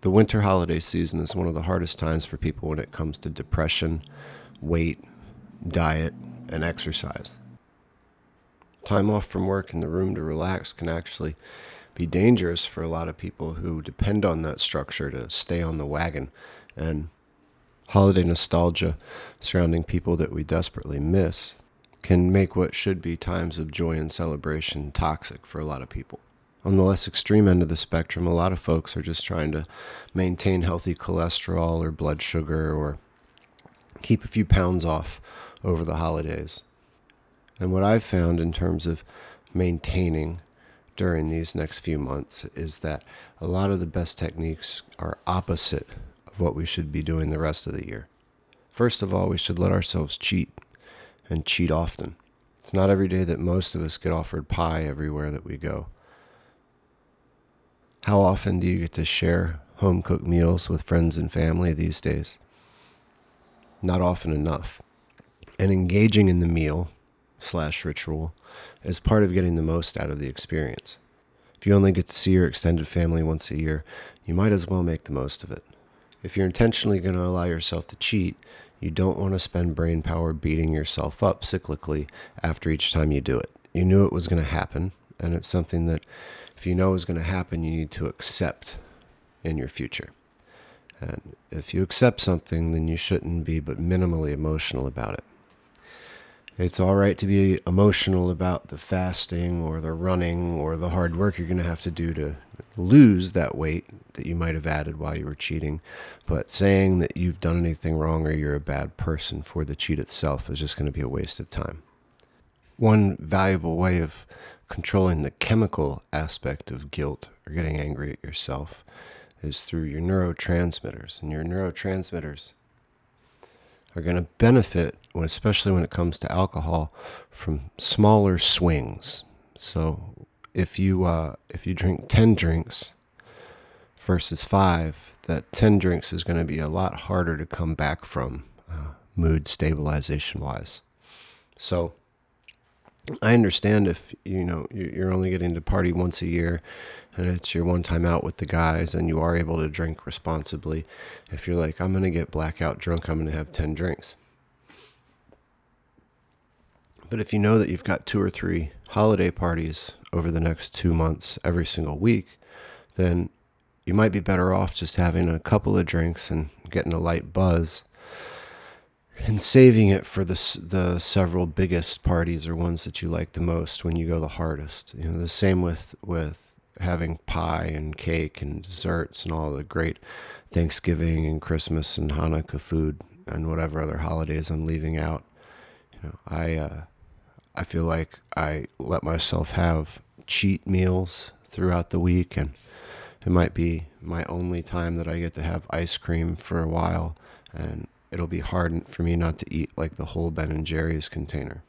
The winter holiday season is one of the hardest times for people when it comes to depression, weight, diet, and exercise. Time off from work and the room to relax can actually be dangerous for a lot of people who depend on that structure to stay on the wagon. And holiday nostalgia surrounding people that we desperately miss can make what should be times of joy and celebration toxic for a lot of people. On the less extreme end of the spectrum, a lot of folks are just trying to maintain healthy cholesterol or blood sugar or keep a few pounds off over the holidays. And what I've found in terms of maintaining during these next few months is that a lot of the best techniques are opposite of what we should be doing the rest of the year. First of all, we should let ourselves cheat and cheat often. It's not every day that most of us get offered pie everywhere that we go. How often do you get to share home cooked meals with friends and family these days? Not often enough. And engaging in the meal slash ritual is part of getting the most out of the experience. If you only get to see your extended family once a year, you might as well make the most of it. If you're intentionally going to allow yourself to cheat, you don't want to spend brain power beating yourself up cyclically after each time you do it. You knew it was going to happen, and it's something that if you know is going to happen, you need to accept in your future. And if you accept something, then you shouldn't be but minimally emotional about it. It's all right to be emotional about the fasting or the running or the hard work you're going to have to do to lose that weight that you might have added while you were cheating. But saying that you've done anything wrong or you're a bad person for the cheat itself is just going to be a waste of time. One valuable way of controlling the chemical aspect of guilt or getting angry at yourself is through your neurotransmitters. And your neurotransmitters are going to benefit, especially when it comes to alcohol, from smaller swings. So if you uh, if you drink ten drinks versus five, that ten drinks is going to be a lot harder to come back from, uh, mood stabilization wise. So I understand if you know you're only getting to party once a year and it's your one time out with the guys and you are able to drink responsibly. If you're like, I'm going to get blackout drunk, I'm going to have 10 drinks. But if you know that you've got two or three holiday parties over the next two months every single week, then you might be better off just having a couple of drinks and getting a light buzz and saving it for the the several biggest parties or ones that you like the most when you go the hardest. You know, the same with with having pie and cake and desserts and all the great Thanksgiving and Christmas and Hanukkah food and whatever other holidays I'm leaving out. You know, I uh, I feel like I let myself have cheat meals throughout the week and it might be my only time that I get to have ice cream for a while and it'll be hard for me not to eat like the whole Ben and Jerry's container.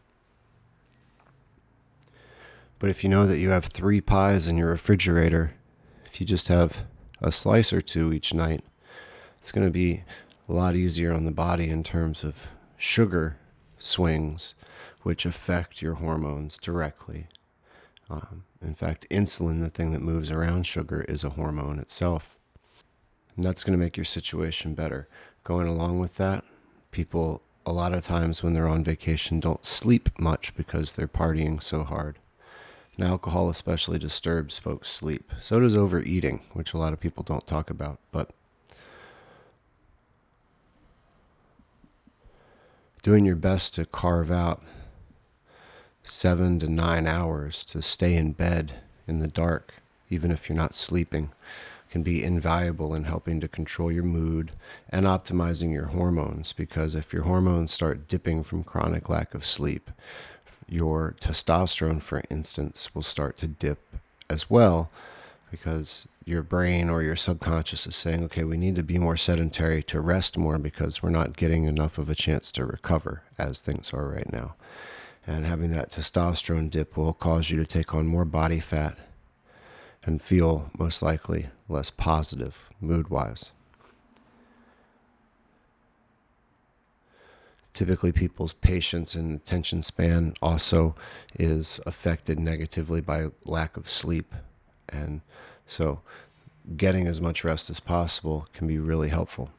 But if you know that you have three pies in your refrigerator, if you just have a slice or two each night, it's going to be a lot easier on the body in terms of sugar swings, which affect your hormones directly. Um, in fact, insulin, the thing that moves around sugar, is a hormone itself. And that's going to make your situation better going along with that, people a lot of times when they're on vacation don't sleep much because they're partying so hard. And alcohol especially disturbs folks' sleep. So does overeating, which a lot of people don't talk about. But doing your best to carve out seven to nine hours to stay in bed in the dark, even if you're not sleeping, can be invaluable in helping to control your mood and optimizing your hormones. Because if your hormones start dipping from chronic lack of sleep, your testosterone, for instance, will start to dip as well because your brain or your subconscious is saying, okay, we need to be more sedentary to rest more because we're not getting enough of a chance to recover as things are right now. And having that testosterone dip will cause you to take on more body fat and feel most likely less positive mood wise. Typically, people's patience and attention span also is affected negatively by lack of sleep. And so, getting as much rest as possible can be really helpful.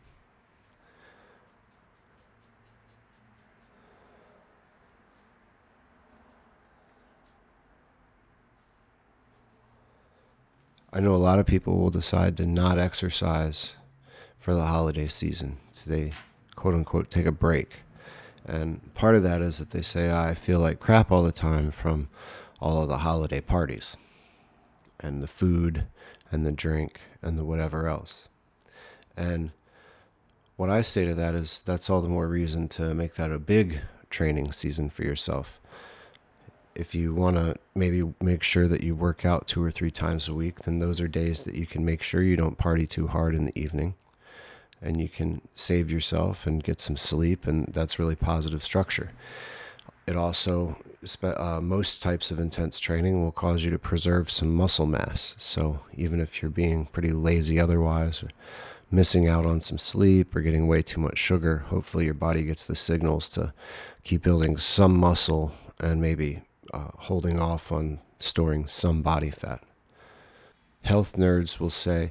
I know a lot of people will decide to not exercise for the holiday season. So they quote unquote take a break. And part of that is that they say, I feel like crap all the time from all of the holiday parties and the food and the drink and the whatever else. And what I say to that is that's all the more reason to make that a big training season for yourself if you want to maybe make sure that you work out two or three times a week, then those are days that you can make sure you don't party too hard in the evening and you can save yourself and get some sleep, and that's really positive structure. It also, uh, most types of intense training will cause you to preserve some muscle mass. So even if you're being pretty lazy otherwise, or missing out on some sleep, or getting way too much sugar, hopefully your body gets the signals to keep building some muscle and maybe uh, holding off on storing some body fat. Health nerds will say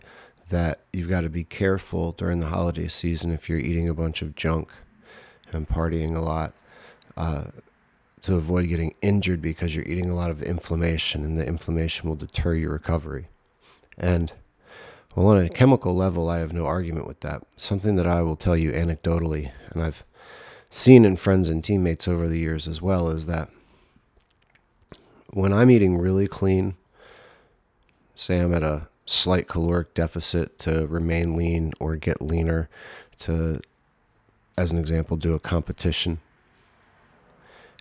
that you've got to be careful during the holiday season if you're eating a bunch of junk and partying a lot uh, to avoid getting injured because you're eating a lot of inflammation and the inflammation will deter your recovery. And well, on a chemical level, I have no argument with that. Something that I will tell you anecdotally, and I've seen in friends and teammates over the years as well, is that when I'm eating really clean, say I'm at a slight caloric deficit to remain lean or get leaner to, as an example, do a competition.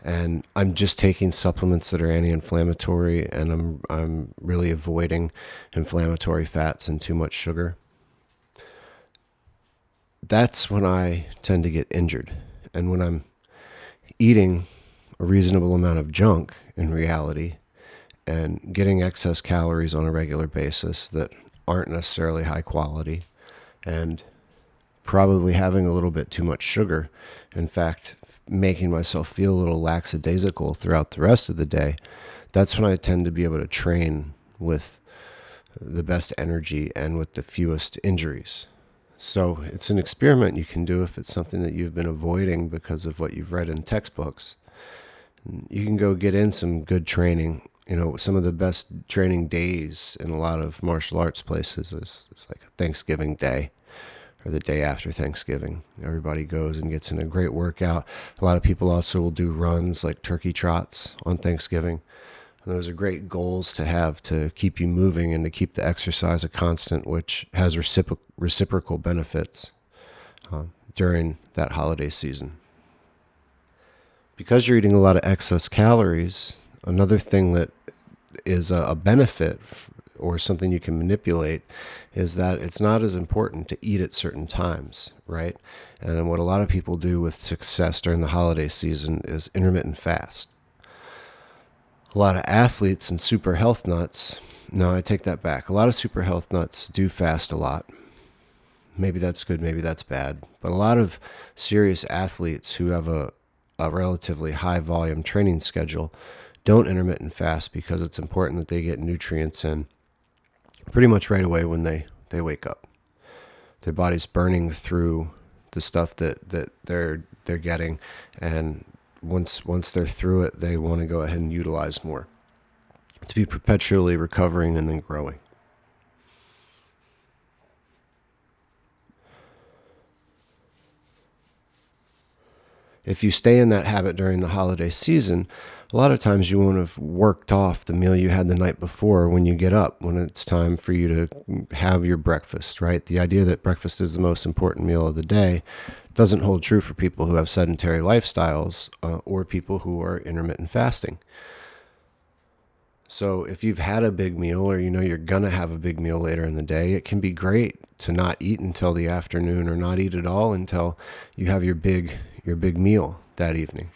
And I'm just taking supplements that are anti-inflammatory, and I'm I'm really avoiding inflammatory fats and too much sugar. That's when I tend to get injured, and when I'm eating a reasonable amount of junk in reality and getting excess calories on a regular basis that aren't necessarily high quality and probably having a little bit too much sugar. In fact, making myself feel a little lackadaisical throughout the rest of the day. That's when I tend to be able to train with the best energy and with the fewest injuries. So it's an experiment you can do if it's something that you've been avoiding because of what you've read in textbooks you can go get in some good training. You know, some of the best training days in a lot of martial arts places is it's like Thanksgiving day or the day after Thanksgiving. Everybody goes and gets in a great workout. A lot of people also will do runs like turkey trots on Thanksgiving. And those are great goals to have to keep you moving and to keep the exercise a constant, which has recipro- reciprocal benefits uh, during that holiday season because you're eating a lot of excess calories, another thing that is a, benefit or something you can manipulate is that it's not as important to eat at certain times, right? And what a lot of people do with success during the holiday season is intermittent fast. A lot of athletes and super health nuts, no, I take that back. A lot of super health nuts do fast a lot. Maybe that's good, maybe that's bad. But a lot of serious athletes who have a, a relatively high volume training schedule don't intermittent fast because it's important that they get nutrients in pretty much right away when they, they wake up. Their body's burning through the stuff that, that they're they're getting and once once they're through it they want to go ahead and utilize more to be perpetually recovering and then growing. If you stay in that habit during the holiday season, a lot of times you won't have worked off the meal you had the night before when you get up, when it's time for you to have your breakfast, right? The idea that breakfast is the most important meal of the day doesn't hold true for people who have sedentary lifestyles uh, or people who are intermittent fasting. So if you've had a big meal or you know you're going to have a big meal later in the day, it can be great to not eat until the afternoon or not eat at all until you have your big your big meal that evening.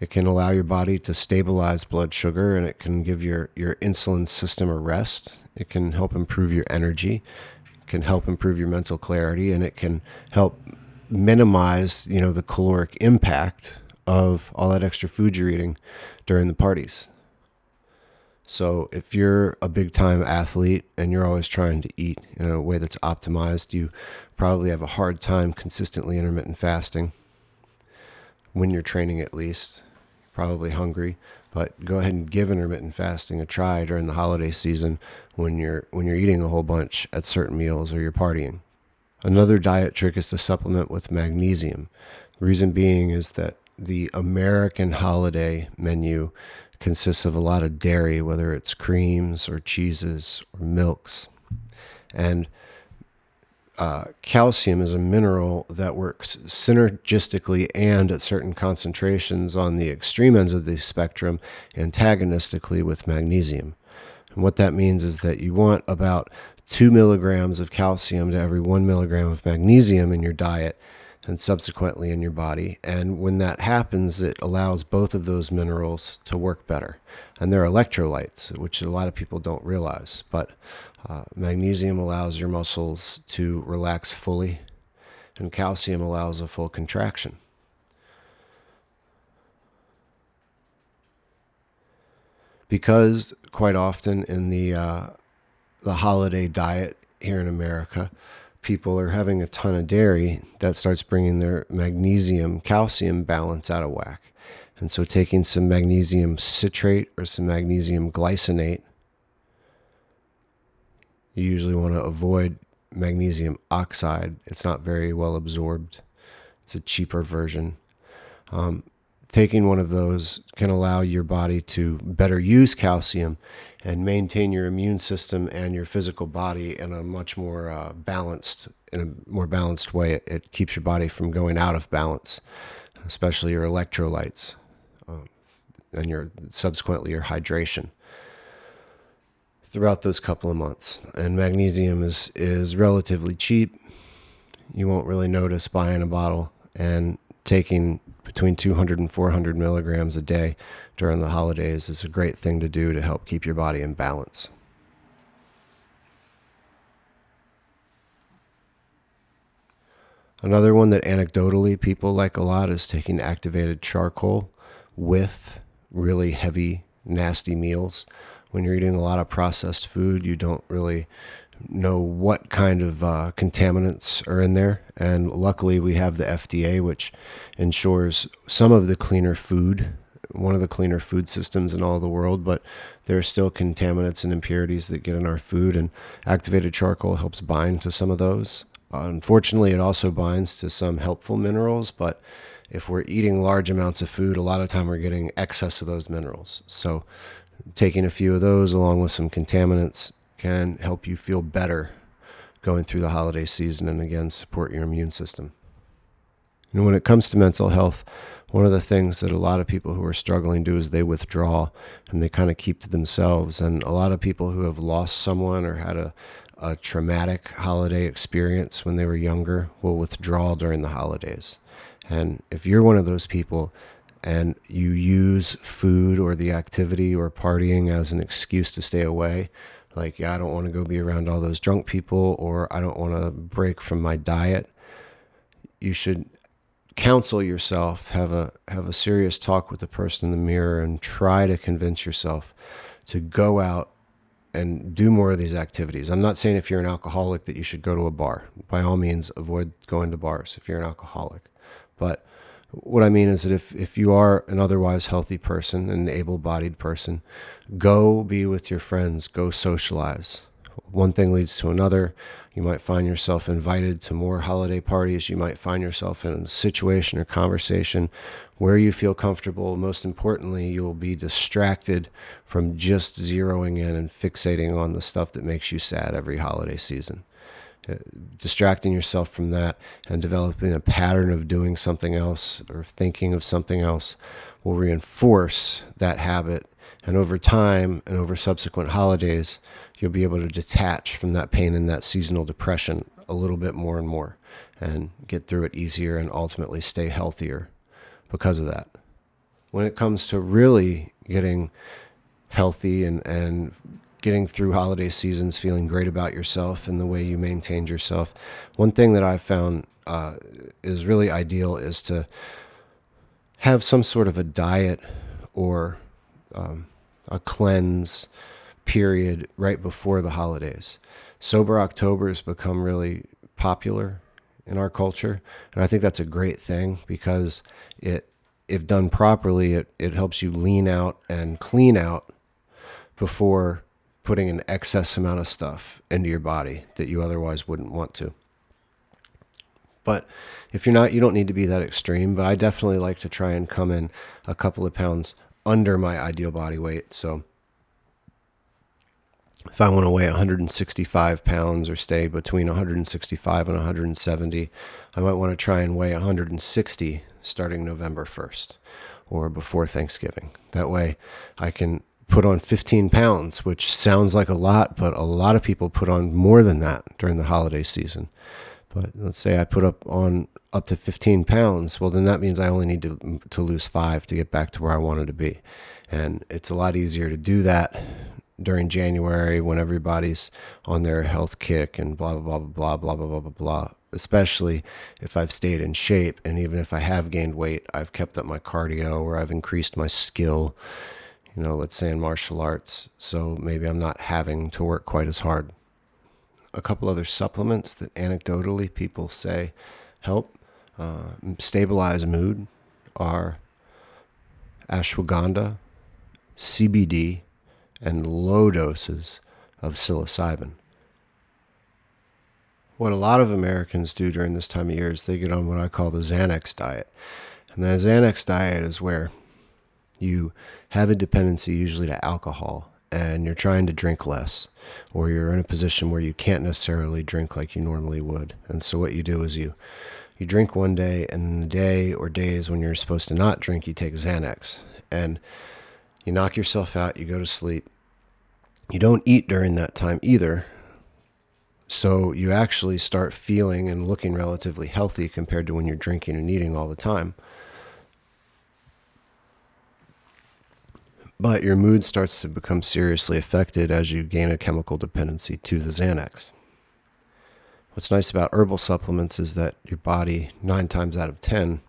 It can allow your body to stabilize blood sugar and it can give your, your insulin system a rest. It can help improve your energy, it can help improve your mental clarity, and it can help minimize, you know, the caloric impact of all that extra food you're eating during the parties. So if you're a big time athlete and you're always trying to eat in a way that's optimized, you probably have a hard time consistently intermittent fasting when you're training at least. Probably hungry, but go ahead and give intermittent fasting a try during the holiday season when you're when you're eating a whole bunch at certain meals or you're partying. Another diet trick is to supplement with magnesium. The reason being is that the American holiday menu consists of a lot of dairy, whether it's creams or cheeses or milks. And uh, calcium is a mineral that works synergistically and at certain concentrations on the extreme ends of the spectrum antagonistically with magnesium. And what that means is that you want about two milligrams of calcium to every one milligram of magnesium in your diet and subsequently in your body. And when that happens, it allows both of those minerals to work better. And they're electrolytes, which a lot of people don't realize. But uh, magnesium allows your muscles to relax fully, and calcium allows a full contraction. Because quite often in the uh, the holiday diet here in America, people are having a ton of dairy, that starts bringing their magnesium calcium balance out of whack. And so, taking some magnesium citrate or some magnesium glycinate, you usually want to avoid magnesium oxide. It's not very well absorbed, it's a cheaper version. Um, taking one of those can allow your body to better use calcium and maintain your immune system and your physical body in a much more uh, balanced in a more balanced way it, it, keeps your body from going out of balance especially your electrolytes um, and your subsequently your hydration throughout those couple of months and magnesium is is relatively cheap you won't really notice buying a bottle and taking between 200 and 400 milligrams a day during the holidays is a great thing to do to help keep your body in balance. Another one that anecdotally people like a lot is taking activated charcoal with really heavy, nasty meals. When you're eating a lot of processed food, you don't really know what kind of uh, contaminants are in there. And luckily, we have the FDA, which ensures some of the cleaner food, one of the cleaner food systems in all the world, but there are still contaminants and impurities that get in our food. And activated charcoal helps bind to some of those. Unfortunately, it also binds to some helpful minerals, but if we're eating large amounts of food, a lot of time we're getting excess of those minerals. So, taking a few of those along with some contaminants can help you feel better going through the holiday season and again support your immune system. And when it comes to mental health, one of the things that a lot of people who are struggling do is they withdraw and they kind of keep to themselves. And a lot of people who have lost someone or had a, a traumatic holiday experience when they were younger will withdraw during the holidays. And if you're one of those people and you use food or the activity or partying as an excuse to stay away, like yeah, I don't want to go be around all those drunk people or I don't want to break from my diet. You should counsel yourself, have a have a serious talk with the person in the mirror and try to convince yourself to go out and do more of these activities. I'm not saying if you're an alcoholic that you should go to a bar. By all means, avoid going to bars if you're an alcoholic. But what I mean is that if, if you are an otherwise healthy person, an able bodied person, go be with your friends, go socialize. One thing leads to another. You might find yourself invited to more holiday parties. You might find yourself in a situation or conversation where you feel comfortable. Most importantly, you will be distracted from just zeroing in and fixating on the stuff that makes you sad every holiday season. Uh, distracting yourself from that and developing a pattern of doing something else or thinking of something else will reinforce that habit. And over time and over subsequent holidays, you'll be able to detach from that pain and that seasonal depression a little bit more and more and get through it easier and ultimately stay healthier because of that. When it comes to really getting healthy and, and getting through holiday seasons, feeling great about yourself and the way you maintained yourself. One thing that I've found uh, is really ideal is to have some sort of a diet or um, a cleanse period right before the holidays. Sober October has become really popular in our culture, and I think that's a great thing because it, if done properly, it, it helps you lean out and clean out before putting an excess amount of stuff into your body that you otherwise wouldn't want to. But if you're not, you don't need to be that extreme. But I definitely like to try and come in a couple of pounds under my ideal body weight. So if I want to weigh 165 pounds or stay between 165 and 170, I might want to try and weigh 160 starting November 1st or before Thanksgiving. That way I can put on 15 pounds, which sounds like a lot, but a lot of people put on more than that during the holiday season. But let's say I put up on up to 15 pounds, well, then that means I only need to, to lose five to get back to where I wanted to be. And it's a lot easier to do that during January when everybody's on their health kick and blah, blah, blah, blah, blah, blah, blah, blah, blah. Especially if I've stayed in shape. And even if I have gained weight, I've kept up my cardio or I've increased my skill, you know, let's say in martial arts. So maybe I'm not having to work quite as hard. A couple other supplements that anecdotally people say help uh, stabilize mood are ashwagandha, CBD, and low doses of psilocybin. What a lot of Americans do during this time of year is they get on what I call the Xanax diet. And the Xanax diet is where you have a dependency usually to alcohol and you're trying to drink less or you're in a position where you can't necessarily drink like you normally would. And so what you do is you you drink one day and then the day or days when you're supposed to not drink you take Xanax and you knock yourself out, you go to sleep. You don't eat during that time either. So you actually start feeling and looking relatively healthy compared to when you're drinking and eating all the time. But your mood starts to become seriously affected as you gain a chemical dependency to the Xanax. What's nice about herbal supplements is that your body, nine times out of 10,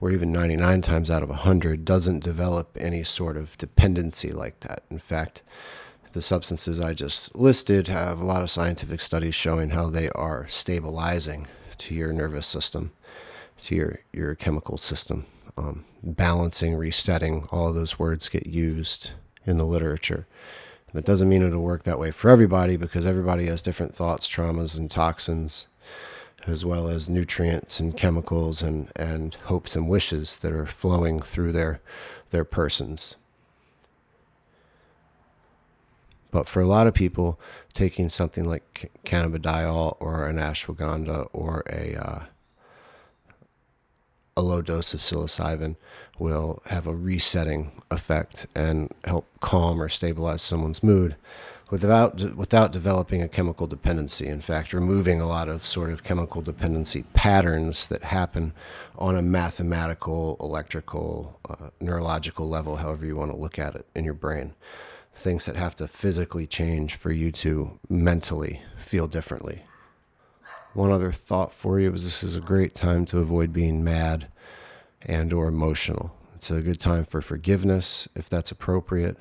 or even 99 times out of 100, doesn't develop any sort of dependency like that. In fact, the substances I just listed have a lot of scientific studies showing how they are stabilizing to your nervous system, to your, your chemical system. Um, balancing, resetting, all of those words get used in the literature. That doesn't mean it'll work that way for everybody because everybody has different thoughts, traumas, and toxins, as well as nutrients and chemicals and, and hopes and wishes that are flowing through their, their persons. But for a lot of people, taking something like cannabidiol or an ashwagandha or a uh, a low dose of psilocybin will have a resetting effect and help calm or stabilize someone's mood without without developing a chemical dependency. In fact, removing a lot of sort of chemical dependency patterns that happen on a mathematical, electrical, uh, neurological level, however you want to look at it in your brain. Things that have to physically change for you to mentally feel differently. One other thought for you is this is a great time to avoid being mad and or emotional. It's a good time for forgiveness if that's appropriate.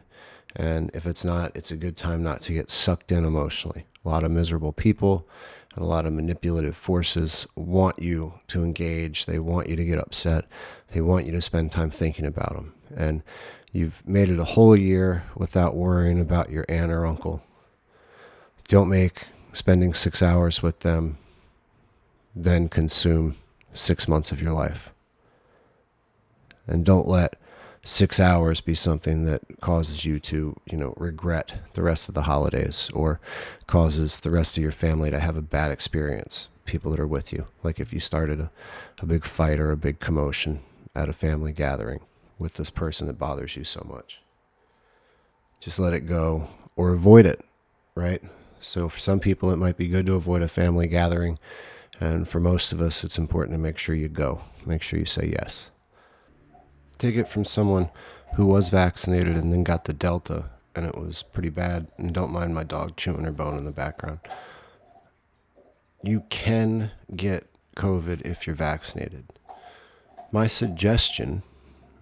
And if it's not, it's a good time not to get sucked in emotionally. A lot of miserable people and a lot of manipulative forces want you to engage. They want you to get upset. They want you to spend time thinking about them. And you've made it a whole year without worrying about your aunt or uncle. Don't make spending six hours with them then consume six months of your life. And don't let six hours be something that causes you to, you know, regret the rest of the holidays or causes the rest of your family to have a bad experience. People that are with you. Like if you started a, a big fight or a big commotion at a family gathering with this person that bothers you so much. Just let it go or avoid it, right? So for some people, it might be good to avoid a family gathering and for most of us, it's important to make sure you go, make sure you say yes. Take it from someone who was vaccinated and then got the Delta, and it was pretty bad. And don't mind my dog chewing her bone in the background. You can get COVID if you're vaccinated. My suggestion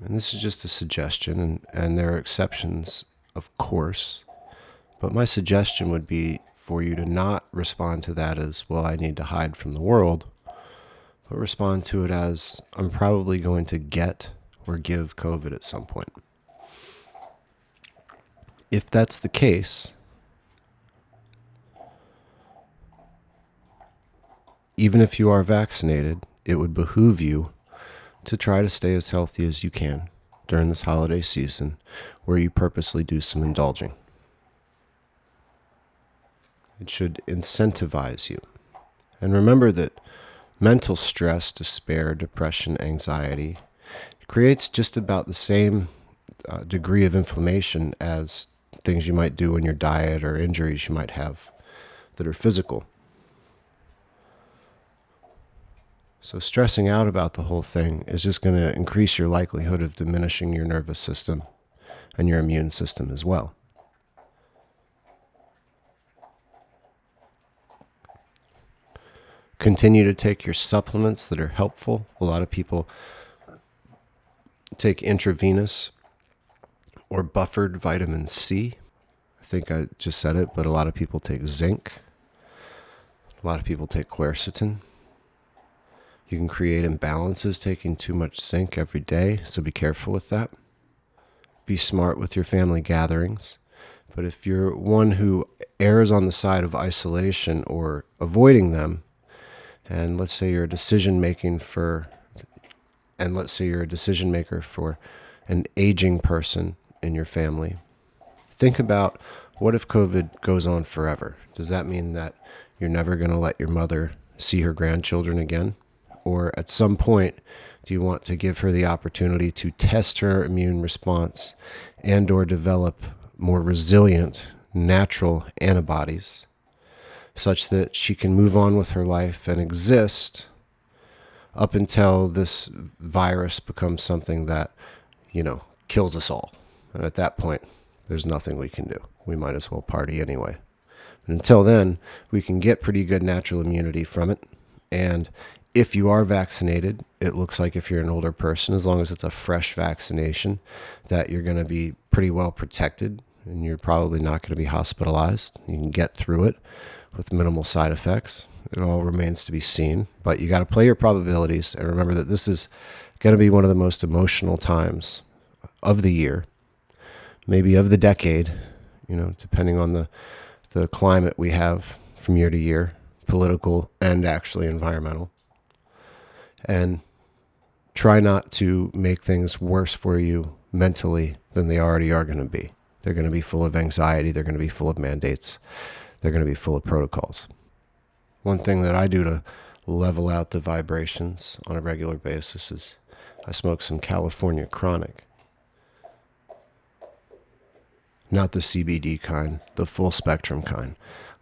and this is just a suggestion, and, and there are exceptions, of course, but my suggestion would be for you to not respond to that as, well, I need to hide from the world, but respond to it as, I'm probably going to get or give COVID at some point. If that's the case, even if you are vaccinated, it would behoove you to try to stay as healthy as you can during this holiday season where you purposely do some indulging. It should incentivize you. And remember that mental stress, despair, depression, anxiety creates just about the same uh, degree of inflammation as things you might do in your diet or injuries you might have that are physical. So, stressing out about the whole thing is just going to increase your likelihood of diminishing your nervous system and your immune system as well. Continue to take your supplements that are helpful. A lot of people take intravenous or buffered vitamin C. I think I just said it, but a lot of people take zinc. A lot of people take quercetin. You can create imbalances taking too much zinc every day, so be careful with that. Be smart with your family gatherings. But if you're one who errs on the side of isolation or avoiding them, and let's say you're a decision making for, and let's say you're a decision maker for an aging person in your family, think about what if COVID goes on forever? Does that mean that you're never going to let your mother see her grandchildren again? or at some point do you want to give her the opportunity to test her immune response and or develop more resilient natural antibodies such that she can move on with her life and exist up until this virus becomes something that you know kills us all. And at that point there's nothing we can do. We might as well party anyway. Until then we can get pretty good natural immunity from it. And if you are vaccinated, it looks like if you're an older person, as long as it's a fresh vaccination, that you're going to be pretty well protected and you're probably not going to be hospitalized. You can get through it with minimal side effects. It all remains to be seen, but you got to play your probabilities and remember that this is going to be one of the most emotional times of the year, maybe of the decade, you know, depending on the the climate we have from year to year, political and actually environmental and try not to make things worse for you mentally than they already are going to be. They're going to be full of anxiety, they're going to be full of mandates, they're going to be full of protocols. One thing that I do to level out the vibrations on a regular basis is I smoke some California chronic. Not the CBD kind, the full spectrum kind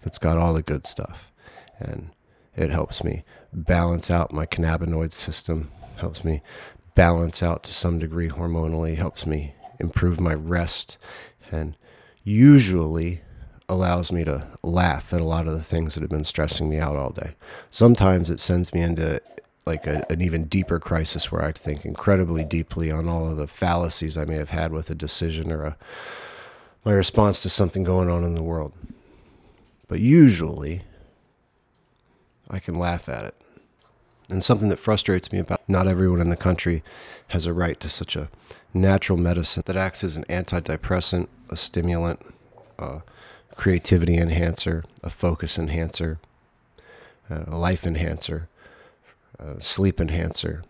that's got all the good stuff. And it helps me balance out my cannabinoid system, helps me balance out to some degree hormonally, helps me improve my rest, and usually allows me to laugh at a lot of the things that have been stressing me out all day. Sometimes it sends me into like a, an even deeper crisis where I think incredibly deeply on all of the fallacies I may have had with a decision or a my response to something going on in the world. But usually I can laugh at it. And something that frustrates me about not everyone in the country has a right to such a natural medicine that acts as an antidepressant, a stimulant, a creativity enhancer, a focus enhancer, uh, a life enhancer, a sleep enhancer,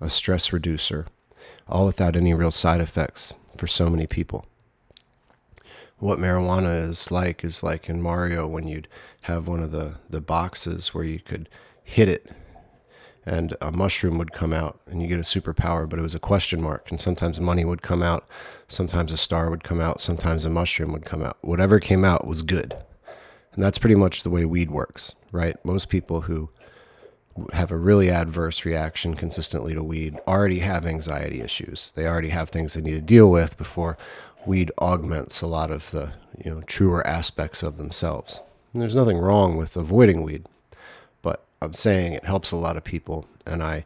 a stress reducer, all without any real side effects for so many people. What marijuana is like is like in Mario when you'd have one of the, the boxes where you could hit it and a mushroom would come out and you get a superpower, but it was a question mark. And sometimes money would come out, sometimes a star would come out, sometimes a mushroom would come out. Whatever came out was good. And that's pretty much the way weed works, right? Most people who have a really adverse reaction consistently to weed already have anxiety issues. They already have things they need to deal with before weed augments a lot of the, you know, truer aspects of themselves. And there's nothing wrong with avoiding weed, I'm saying it helps a lot of people, and I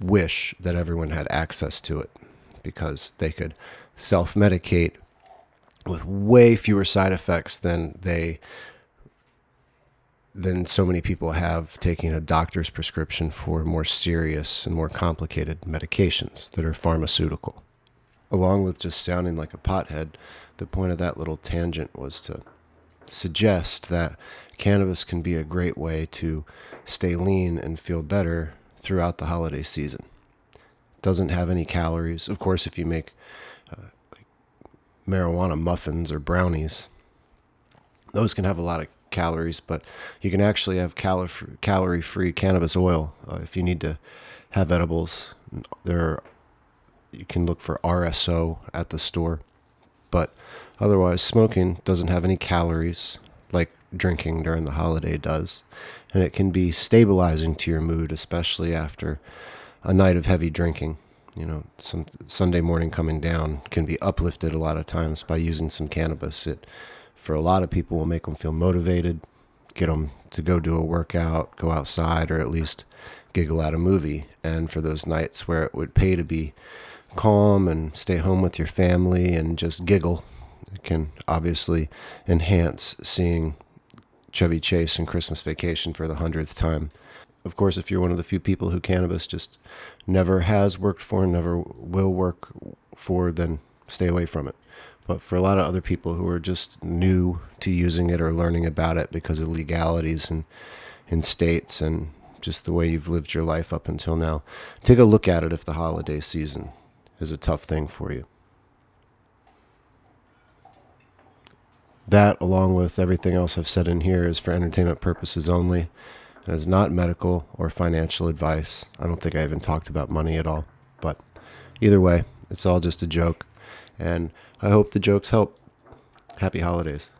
wish that everyone had access to it. because they could self medicate with way fewer side effects than they than so many people have taking a doctor's prescription for more serious and more complicated medications that are pharmaceutical. Along with just sounding like a pothead, the point of that little tangent was to suggest that cannabis can be a great way to stay lean and feel better throughout the holiday season. Doesn't have any calories. Of course, if you make uh, like marijuana muffins or brownies, those can have a lot of calories, but you can actually have calorie free cannabis oil uh, if you need to have edibles. There, are, you can look for RSO at the store, but otherwise, smoking doesn't have any calories like drinking during the holiday does, and it can be stabilizing to your mood, especially after a night of heavy drinking. You know, some Sunday morning coming down can be uplifted a lot of times by using some cannabis. It for a lot of people will make them feel motivated, get them to go do a workout, go outside, or at least giggle at a movie. And for those nights where it would pay to be calm and stay home with your family and just giggle, it can obviously enhance seeing Chevy Chase and Christmas Vacation for the hundredth time. Of course, if you're one of the few people who cannabis just never has worked for, and never will work for, then stay away from it. But for a lot of other people who are just new to using it or learning about it because of legalities and in states and just the way you've lived your life up until now, take a look at it if the holiday season is a tough thing for you. That, along with everything else I've said in here, is for entertainment purposes only. It is not medical or financial advice. I don't think I even talked about money at all. But either way, it's all just a joke. And I hope the jokes help. Happy holidays.